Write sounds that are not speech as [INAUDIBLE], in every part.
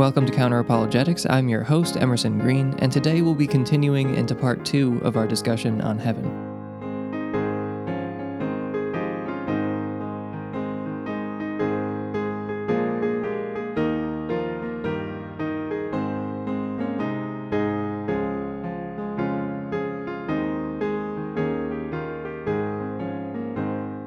Welcome to Counter Apologetics. I'm your host, Emerson Green, and today we'll be continuing into part two of our discussion on heaven.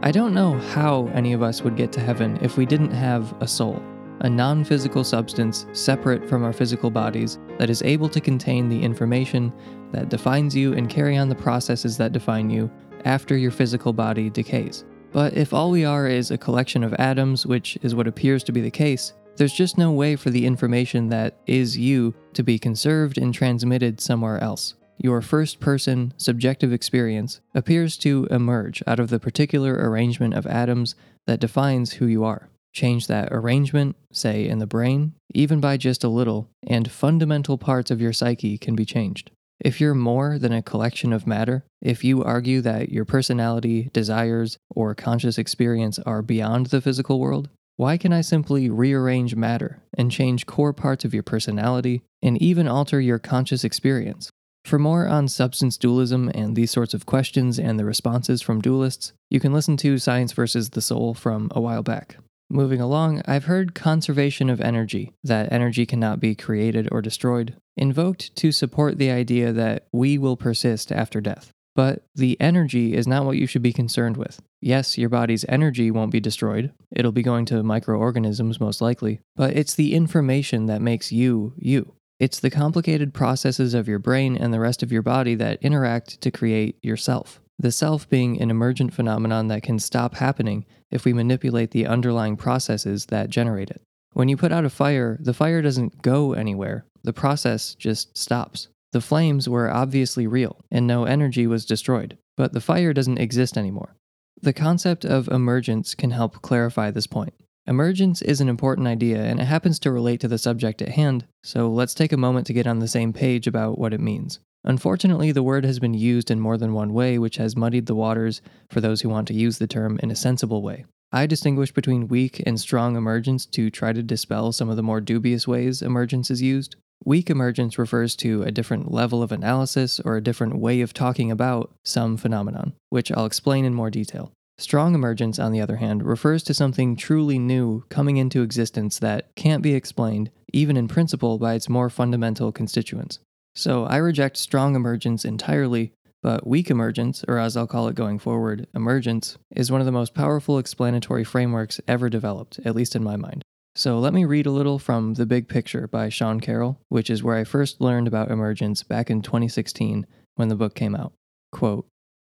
I don't know how any of us would get to heaven if we didn't have a soul, a non physical substance separate from our physical bodies that is able to contain the information that defines you and carry on the processes that define you after your physical body decays. But if all we are is a collection of atoms, which is what appears to be the case, there's just no way for the information that is you to be conserved and transmitted somewhere else your first person subjective experience appears to emerge out of the particular arrangement of atoms that defines who you are. Change that arrangement, say in the brain, even by just a little, and fundamental parts of your psyche can be changed. If you're more than a collection of matter, if you argue that your personality, desires, or conscious experience are beyond the physical world, why can I simply rearrange matter and change core parts of your personality and even alter your conscious experience? For more on substance dualism and these sorts of questions and the responses from dualists, you can listen to Science versus the Soul from a while back. Moving along, I've heard conservation of energy, that energy cannot be created or destroyed, invoked to support the idea that we will persist after death. But the energy is not what you should be concerned with. Yes, your body's energy won't be destroyed. It'll be going to microorganisms most likely. But it's the information that makes you you. It's the complicated processes of your brain and the rest of your body that interact to create yourself. The self being an emergent phenomenon that can stop happening if we manipulate the underlying processes that generate it. When you put out a fire, the fire doesn't go anywhere, the process just stops. The flames were obviously real, and no energy was destroyed, but the fire doesn't exist anymore. The concept of emergence can help clarify this point. Emergence is an important idea and it happens to relate to the subject at hand, so let's take a moment to get on the same page about what it means. Unfortunately, the word has been used in more than one way, which has muddied the waters for those who want to use the term in a sensible way. I distinguish between weak and strong emergence to try to dispel some of the more dubious ways emergence is used. Weak emergence refers to a different level of analysis or a different way of talking about some phenomenon, which I'll explain in more detail. Strong emergence, on the other hand, refers to something truly new coming into existence that can't be explained, even in principle, by its more fundamental constituents. So I reject strong emergence entirely, but weak emergence, or as I'll call it going forward, emergence, is one of the most powerful explanatory frameworks ever developed, at least in my mind. So let me read a little from The Big Picture by Sean Carroll, which is where I first learned about emergence back in 2016 when the book came out. Quote,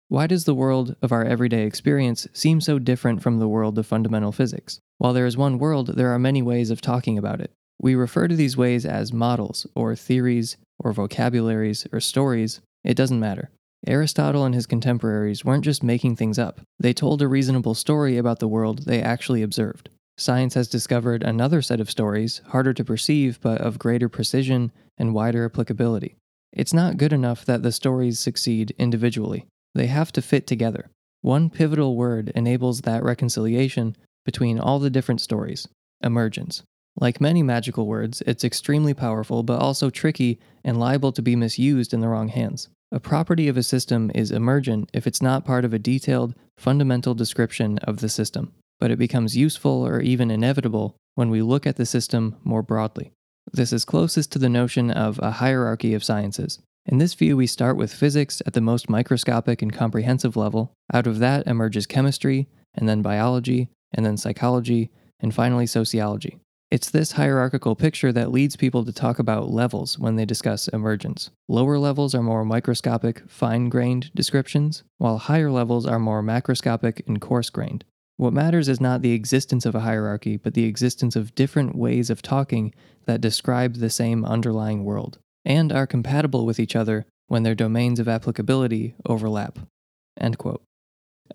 why does the world of our everyday experience seem so different from the world of fundamental physics? While there is one world, there are many ways of talking about it. We refer to these ways as models, or theories, or vocabularies, or stories. It doesn't matter. Aristotle and his contemporaries weren't just making things up, they told a reasonable story about the world they actually observed. Science has discovered another set of stories, harder to perceive but of greater precision and wider applicability. It's not good enough that the stories succeed individually. They have to fit together. One pivotal word enables that reconciliation between all the different stories emergence. Like many magical words, it's extremely powerful but also tricky and liable to be misused in the wrong hands. A property of a system is emergent if it's not part of a detailed, fundamental description of the system, but it becomes useful or even inevitable when we look at the system more broadly. This is closest to the notion of a hierarchy of sciences. In this view, we start with physics at the most microscopic and comprehensive level. Out of that emerges chemistry, and then biology, and then psychology, and finally sociology. It's this hierarchical picture that leads people to talk about levels when they discuss emergence. Lower levels are more microscopic, fine grained descriptions, while higher levels are more macroscopic and coarse grained. What matters is not the existence of a hierarchy, but the existence of different ways of talking that describe the same underlying world and are compatible with each other when their domains of applicability overlap.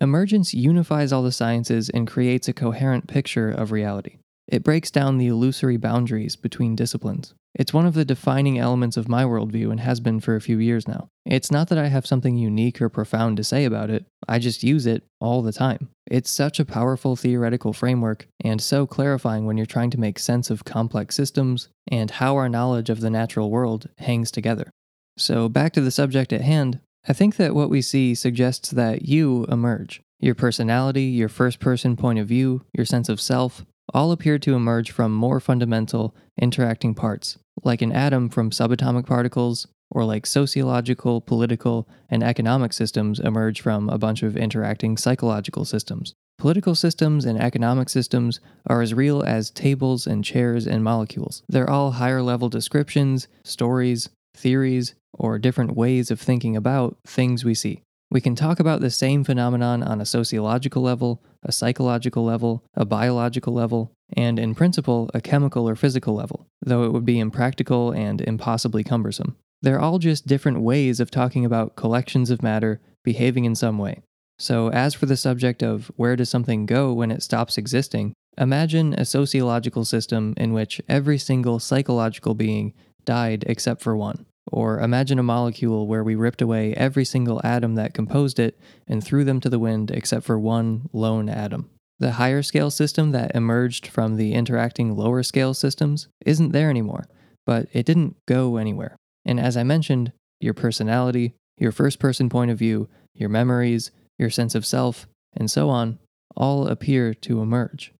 Emergence unifies all the sciences and creates a coherent picture of reality. It breaks down the illusory boundaries between disciplines. It's one of the defining elements of my worldview and has been for a few years now. It's not that I have something unique or profound to say about it, I just use it all the time. It's such a powerful theoretical framework and so clarifying when you're trying to make sense of complex systems and how our knowledge of the natural world hangs together. So, back to the subject at hand, I think that what we see suggests that you emerge. Your personality, your first person point of view, your sense of self, all appear to emerge from more fundamental, interacting parts, like an atom from subatomic particles, or like sociological, political, and economic systems emerge from a bunch of interacting psychological systems. Political systems and economic systems are as real as tables and chairs and molecules. They're all higher level descriptions, stories, theories, or different ways of thinking about things we see. We can talk about the same phenomenon on a sociological level, a psychological level, a biological level, and in principle, a chemical or physical level, though it would be impractical and impossibly cumbersome. They're all just different ways of talking about collections of matter behaving in some way. So, as for the subject of where does something go when it stops existing, imagine a sociological system in which every single psychological being died except for one. Or imagine a molecule where we ripped away every single atom that composed it and threw them to the wind except for one lone atom. The higher scale system that emerged from the interacting lower scale systems isn't there anymore, but it didn't go anywhere. And as I mentioned, your personality, your first person point of view, your memories, your sense of self, and so on all appear to emerge.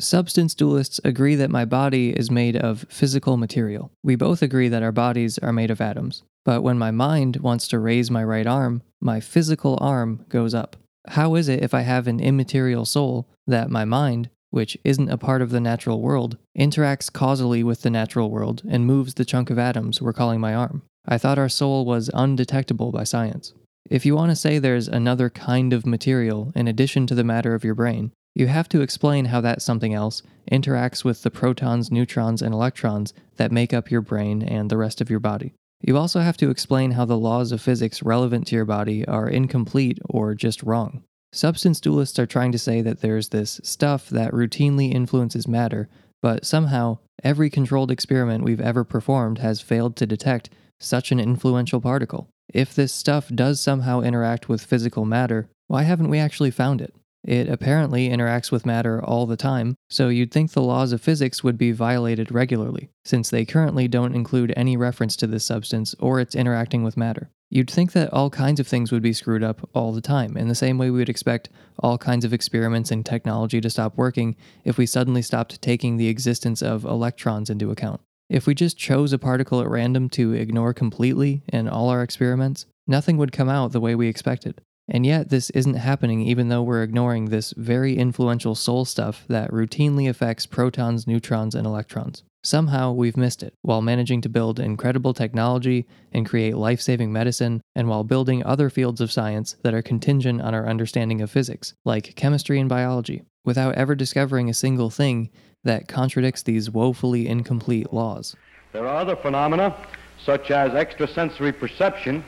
Substance dualists agree that my body is made of physical material. We both agree that our bodies are made of atoms. But when my mind wants to raise my right arm, my physical arm goes up. How is it if I have an immaterial soul that my mind, which isn't a part of the natural world, interacts causally with the natural world and moves the chunk of atoms we're calling my arm? I thought our soul was undetectable by science. If you want to say there's another kind of material in addition to the matter of your brain, you have to explain how that something else interacts with the protons, neutrons, and electrons that make up your brain and the rest of your body. You also have to explain how the laws of physics relevant to your body are incomplete or just wrong. Substance dualists are trying to say that there's this stuff that routinely influences matter, but somehow every controlled experiment we've ever performed has failed to detect such an influential particle. If this stuff does somehow interact with physical matter, why haven't we actually found it? It apparently interacts with matter all the time, so you'd think the laws of physics would be violated regularly, since they currently don't include any reference to this substance or its interacting with matter. You'd think that all kinds of things would be screwed up all the time, in the same way we would expect all kinds of experiments and technology to stop working if we suddenly stopped taking the existence of electrons into account. If we just chose a particle at random to ignore completely in all our experiments, nothing would come out the way we expected. And yet, this isn't happening even though we're ignoring this very influential soul stuff that routinely affects protons, neutrons, and electrons. Somehow, we've missed it, while managing to build incredible technology and create life saving medicine, and while building other fields of science that are contingent on our understanding of physics, like chemistry and biology, without ever discovering a single thing that contradicts these woefully incomplete laws. There are other phenomena, such as extrasensory perception,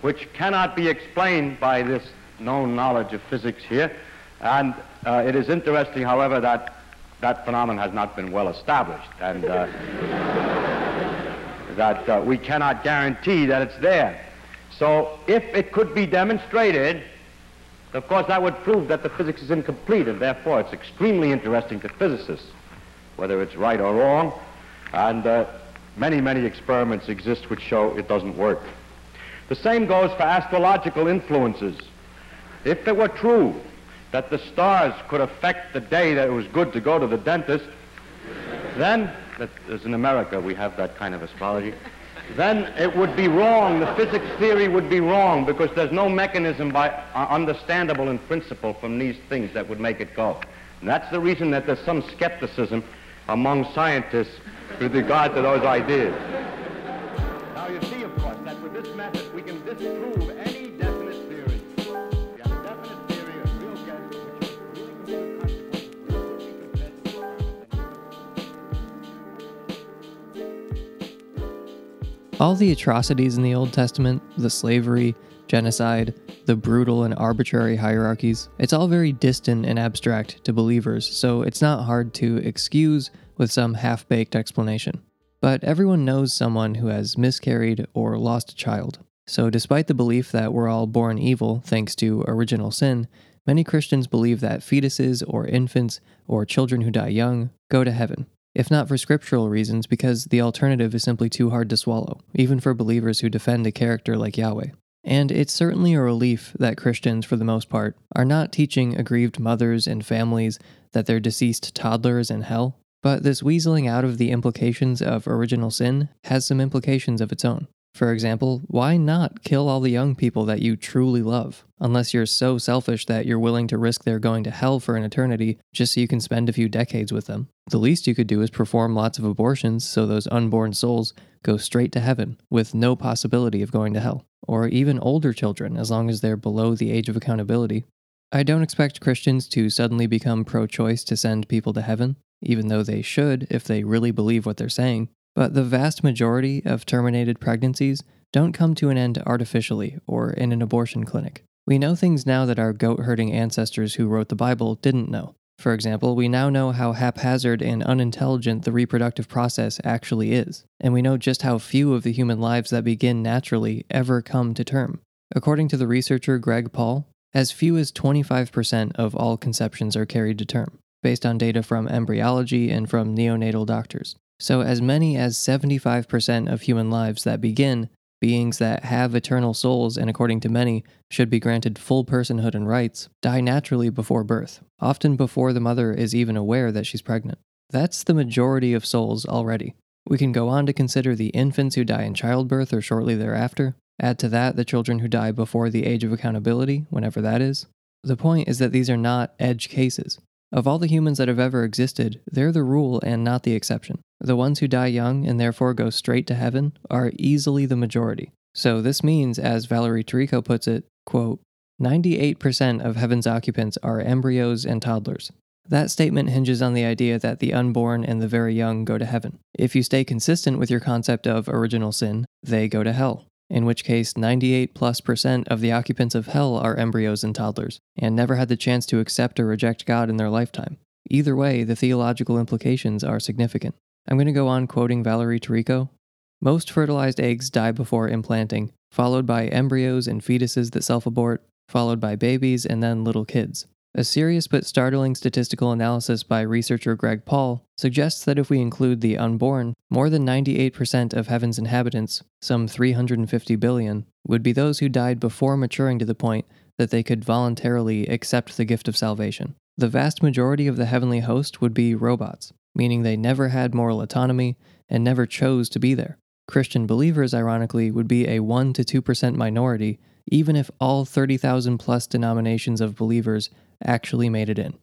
which cannot be explained by this known knowledge of physics here. And uh, it is interesting, however, that that phenomenon has not been well established, and uh, [LAUGHS] that uh, we cannot guarantee that it's there. So if it could be demonstrated, of course, that would prove that the physics is incomplete, and therefore it's extremely interesting to physicists, whether it's right or wrong. And uh, many, many experiments exist which show it doesn't work. The same goes for astrological influences. If it were true that the stars could affect the day that it was good to go to the dentist, then, as in America we have that kind of astrology, then it would be wrong. The physics theory would be wrong because there's no mechanism by uh, understandable in principle from these things that would make it go. And that's the reason that there's some skepticism among scientists with regard to those ideas. All the atrocities in the Old Testament, the slavery, genocide, the brutal and arbitrary hierarchies, it's all very distant and abstract to believers, so it's not hard to excuse with some half baked explanation. But everyone knows someone who has miscarried or lost a child. So, despite the belief that we're all born evil thanks to original sin, many Christians believe that fetuses or infants or children who die young go to heaven. If not for scriptural reasons, because the alternative is simply too hard to swallow, even for believers who defend a character like Yahweh. And it's certainly a relief that Christians, for the most part, are not teaching aggrieved mothers and families that their deceased toddler is in hell, but this weaseling out of the implications of original sin has some implications of its own. For example, why not kill all the young people that you truly love, unless you're so selfish that you're willing to risk their going to hell for an eternity just so you can spend a few decades with them? The least you could do is perform lots of abortions so those unborn souls go straight to heaven with no possibility of going to hell, or even older children as long as they're below the age of accountability. I don't expect Christians to suddenly become pro choice to send people to heaven, even though they should if they really believe what they're saying. But the vast majority of terminated pregnancies don't come to an end artificially or in an abortion clinic. We know things now that our goat herding ancestors who wrote the Bible didn't know. For example, we now know how haphazard and unintelligent the reproductive process actually is, and we know just how few of the human lives that begin naturally ever come to term. According to the researcher Greg Paul, as few as 25% of all conceptions are carried to term based on data from embryology and from neonatal doctors. So, as many as 75% of human lives that begin, beings that have eternal souls and, according to many, should be granted full personhood and rights, die naturally before birth, often before the mother is even aware that she's pregnant. That's the majority of souls already. We can go on to consider the infants who die in childbirth or shortly thereafter. Add to that the children who die before the age of accountability, whenever that is. The point is that these are not edge cases. Of all the humans that have ever existed, they're the rule and not the exception. The ones who die young and therefore go straight to heaven are easily the majority. So this means, as Valerie Tarico puts it, quote, 98% of heaven's occupants are embryos and toddlers. That statement hinges on the idea that the unborn and the very young go to heaven. If you stay consistent with your concept of original sin, they go to hell in which case 98 plus percent of the occupants of hell are embryos and toddlers, and never had the chance to accept or reject God in their lifetime. Either way, the theological implications are significant. I'm going to go on quoting Valerie Tarico. Most fertilized eggs die before implanting, followed by embryos and fetuses that self abort, followed by babies, and then little kids. A serious but startling statistical analysis by researcher Greg Paul suggests that if we include the unborn, more than 98% of heaven's inhabitants, some 350 billion, would be those who died before maturing to the point that they could voluntarily accept the gift of salvation. The vast majority of the heavenly host would be robots, meaning they never had moral autonomy and never chose to be there. Christian believers, ironically, would be a 1 to 2% minority, even if all 30,000 plus denominations of believers actually made it in.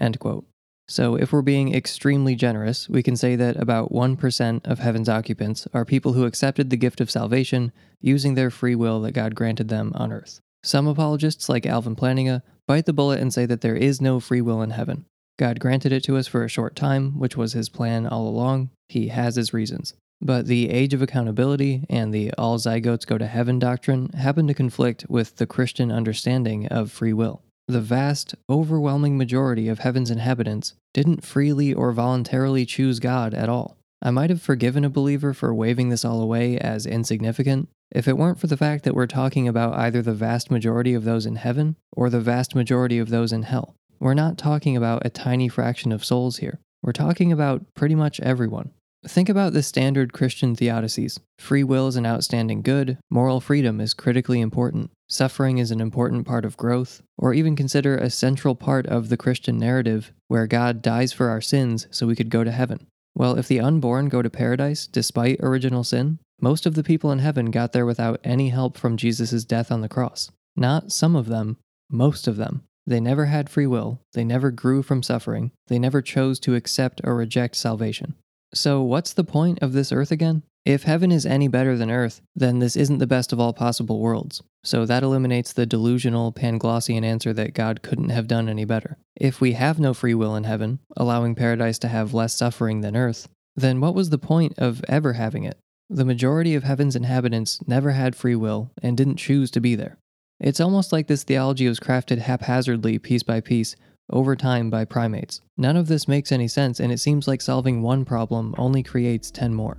End quote. So, if we're being extremely generous, we can say that about 1% of heaven's occupants are people who accepted the gift of salvation using their free will that God granted them on earth. Some apologists, like Alvin Plantinga, bite the bullet and say that there is no free will in heaven. God granted it to us for a short time, which was his plan all along. He has his reasons. But the age of accountability and the all zygotes go to heaven doctrine happen to conflict with the Christian understanding of free will. The vast, overwhelming majority of heaven's inhabitants didn't freely or voluntarily choose God at all. I might have forgiven a believer for waving this all away as insignificant if it weren't for the fact that we're talking about either the vast majority of those in heaven or the vast majority of those in hell. We're not talking about a tiny fraction of souls here. We're talking about pretty much everyone. Think about the standard Christian theodicies. Free will is an outstanding good, moral freedom is critically important, suffering is an important part of growth, or even consider a central part of the Christian narrative where God dies for our sins so we could go to heaven. Well, if the unborn go to paradise despite original sin, most of the people in heaven got there without any help from Jesus' death on the cross. Not some of them, most of them. They never had free will, they never grew from suffering, they never chose to accept or reject salvation. So, what's the point of this earth again? If heaven is any better than earth, then this isn't the best of all possible worlds. So that eliminates the delusional Panglossian answer that God couldn't have done any better. If we have no free will in heaven, allowing paradise to have less suffering than earth, then what was the point of ever having it? The majority of heaven's inhabitants never had free will and didn't choose to be there. It's almost like this theology was crafted haphazardly, piece by piece, over time by primates. None of this makes any sense, and it seems like solving one problem only creates 10 more.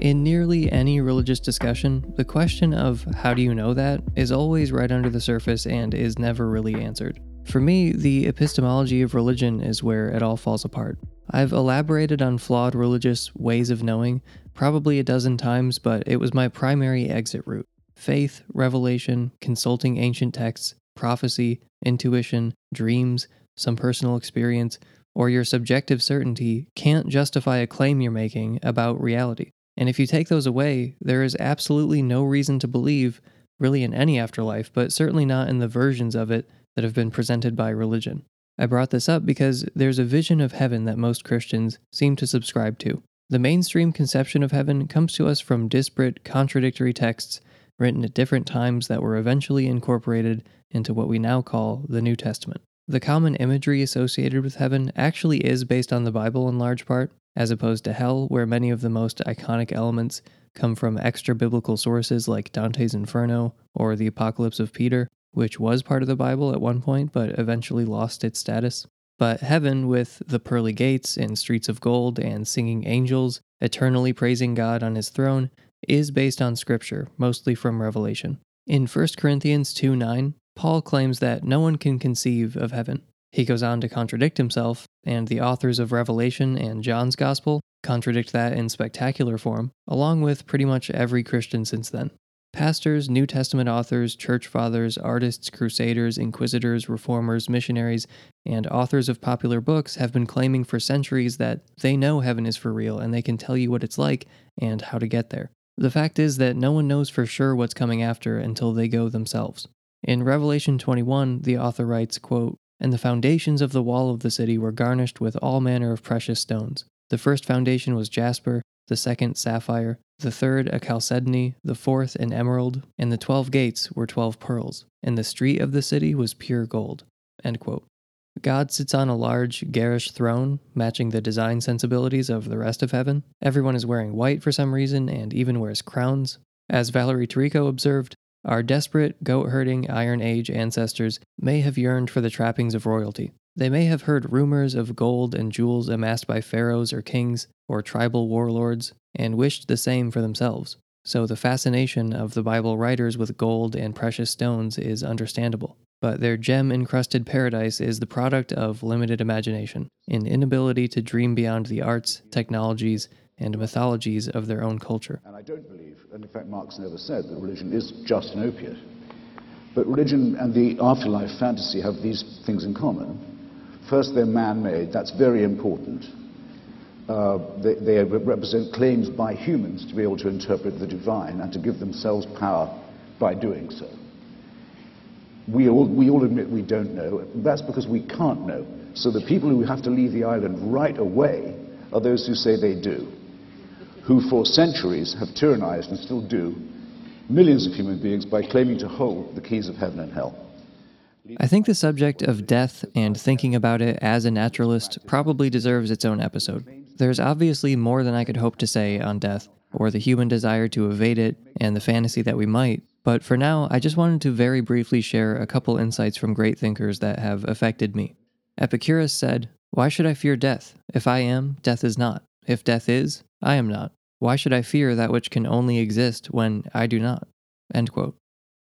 In nearly any religious discussion, the question of how do you know that is always right under the surface and is never really answered. For me, the epistemology of religion is where it all falls apart. I've elaborated on flawed religious ways of knowing probably a dozen times, but it was my primary exit route. Faith, revelation, consulting ancient texts, prophecy, intuition, dreams, some personal experience, or your subjective certainty can't justify a claim you're making about reality. And if you take those away, there is absolutely no reason to believe, really, in any afterlife, but certainly not in the versions of it that have been presented by religion. I brought this up because there's a vision of heaven that most Christians seem to subscribe to. The mainstream conception of heaven comes to us from disparate, contradictory texts written at different times that were eventually incorporated into what we now call the New Testament. The common imagery associated with heaven actually is based on the Bible in large part, as opposed to hell, where many of the most iconic elements come from extra biblical sources like Dante's Inferno or the Apocalypse of Peter, which was part of the Bible at one point but eventually lost its status. But heaven, with the pearly gates and streets of gold and singing angels eternally praising God on his throne, is based on scripture, mostly from Revelation. In 1 Corinthians 2 9, Paul claims that no one can conceive of heaven. He goes on to contradict himself, and the authors of Revelation and John's Gospel contradict that in spectacular form, along with pretty much every Christian since then. Pastors, New Testament authors, church fathers, artists, crusaders, inquisitors, reformers, missionaries, and authors of popular books have been claiming for centuries that they know heaven is for real and they can tell you what it's like and how to get there. The fact is that no one knows for sure what's coming after until they go themselves. In Revelation 21, the author writes, quote, and the foundations of the wall of the city were garnished with all manner of precious stones. The first foundation was jasper, the second sapphire, the third a chalcedony, the fourth an emerald, and the twelve gates were twelve pearls, and the street of the city was pure gold. God sits on a large, garish throne, matching the design sensibilities of the rest of heaven. Everyone is wearing white for some reason and even wears crowns. As Valerie Tarico observed, our desperate, goat herding Iron Age ancestors may have yearned for the trappings of royalty. They may have heard rumors of gold and jewels amassed by pharaohs or kings or tribal warlords and wished the same for themselves. So the fascination of the Bible writers with gold and precious stones is understandable. But their gem encrusted paradise is the product of limited imagination, an inability to dream beyond the arts, technologies, and mythologies of their own culture. And I don't believe, and in fact Marx never said, that religion is just an opiate. But religion and the afterlife fantasy have these things in common. First, they're man-made. That's very important. Uh, they, they, represent claims by humans to be able to interpret the divine and to give themselves power by doing so. We all, we all admit we don't know. That's because we can't know. So the people who have to leave the island right away are those who say they do who for centuries have tyrannized and still do millions of human beings by claiming to hold the keys of heaven and hell. I think the subject of death and thinking about it as a naturalist probably deserves its own episode. There's obviously more than I could hope to say on death, or the human desire to evade it, and the fantasy that we might, but for now, I just wanted to very briefly share a couple insights from great thinkers that have affected me. Epicurus said, Why should I fear death? If I am, death is not. If death is, I am not. Why should I fear that which can only exist when I do not?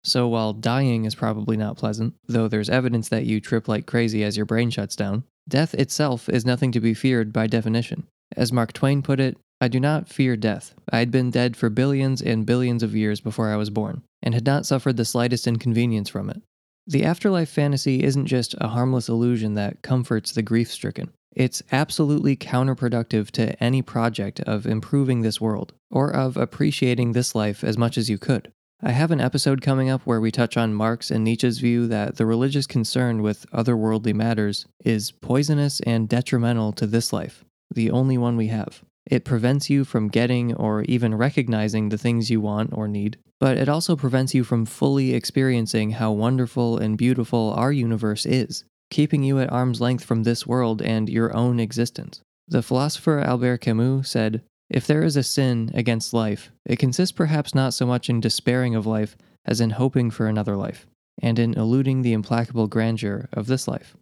So while dying is probably not pleasant, though there's evidence that you trip like crazy as your brain shuts down, death itself is nothing to be feared by definition. As Mark Twain put it, I do not fear death. I had been dead for billions and billions of years before I was born, and had not suffered the slightest inconvenience from it. The afterlife fantasy isn't just a harmless illusion that comforts the grief stricken. It's absolutely counterproductive to any project of improving this world, or of appreciating this life as much as you could. I have an episode coming up where we touch on Marx and Nietzsche's view that the religious concern with otherworldly matters is poisonous and detrimental to this life, the only one we have. It prevents you from getting or even recognizing the things you want or need, but it also prevents you from fully experiencing how wonderful and beautiful our universe is, keeping you at arm's length from this world and your own existence. The philosopher Albert Camus said, If there is a sin against life, it consists perhaps not so much in despairing of life as in hoping for another life, and in eluding the implacable grandeur of this life.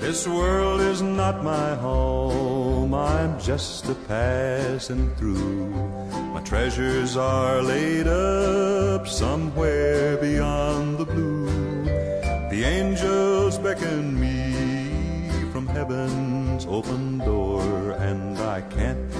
This world is not my home, I'm just a passing through. My treasures are laid up somewhere beyond the blue. The angels beckon me from heaven's open door, and I can't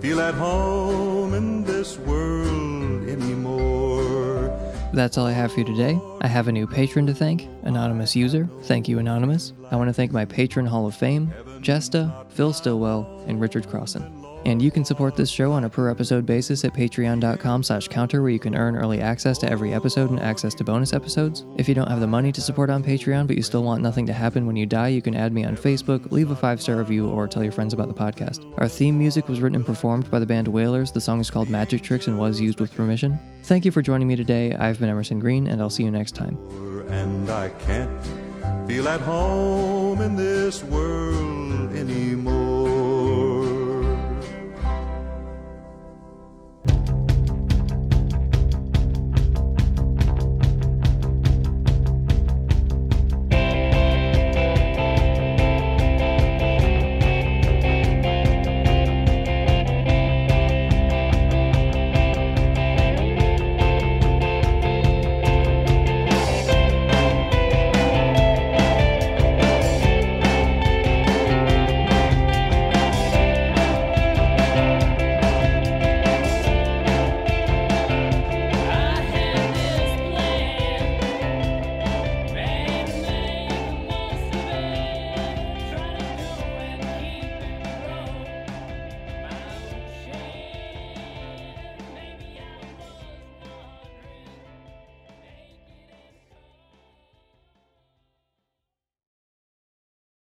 feel at home in this world anymore. That's all I have for you today. I have a new patron to thank, Anonymous User. Thank you, Anonymous. I want to thank my patron Hall of Fame, Jesta, Phil Stillwell, and Richard Crossan. And you can support this show on a per episode basis at patreon.com slash counter where you can earn early access to every episode and access to bonus episodes. If you don't have the money to support on Patreon but you still want nothing to happen when you die, you can add me on Facebook, leave a five-star review, or tell your friends about the podcast. Our theme music was written and performed by the band Whalers. The song is called Magic Tricks and was used with permission. Thank you for joining me today. I've been Emerson Green, and I'll see you next time. Feel at home in this world anymore.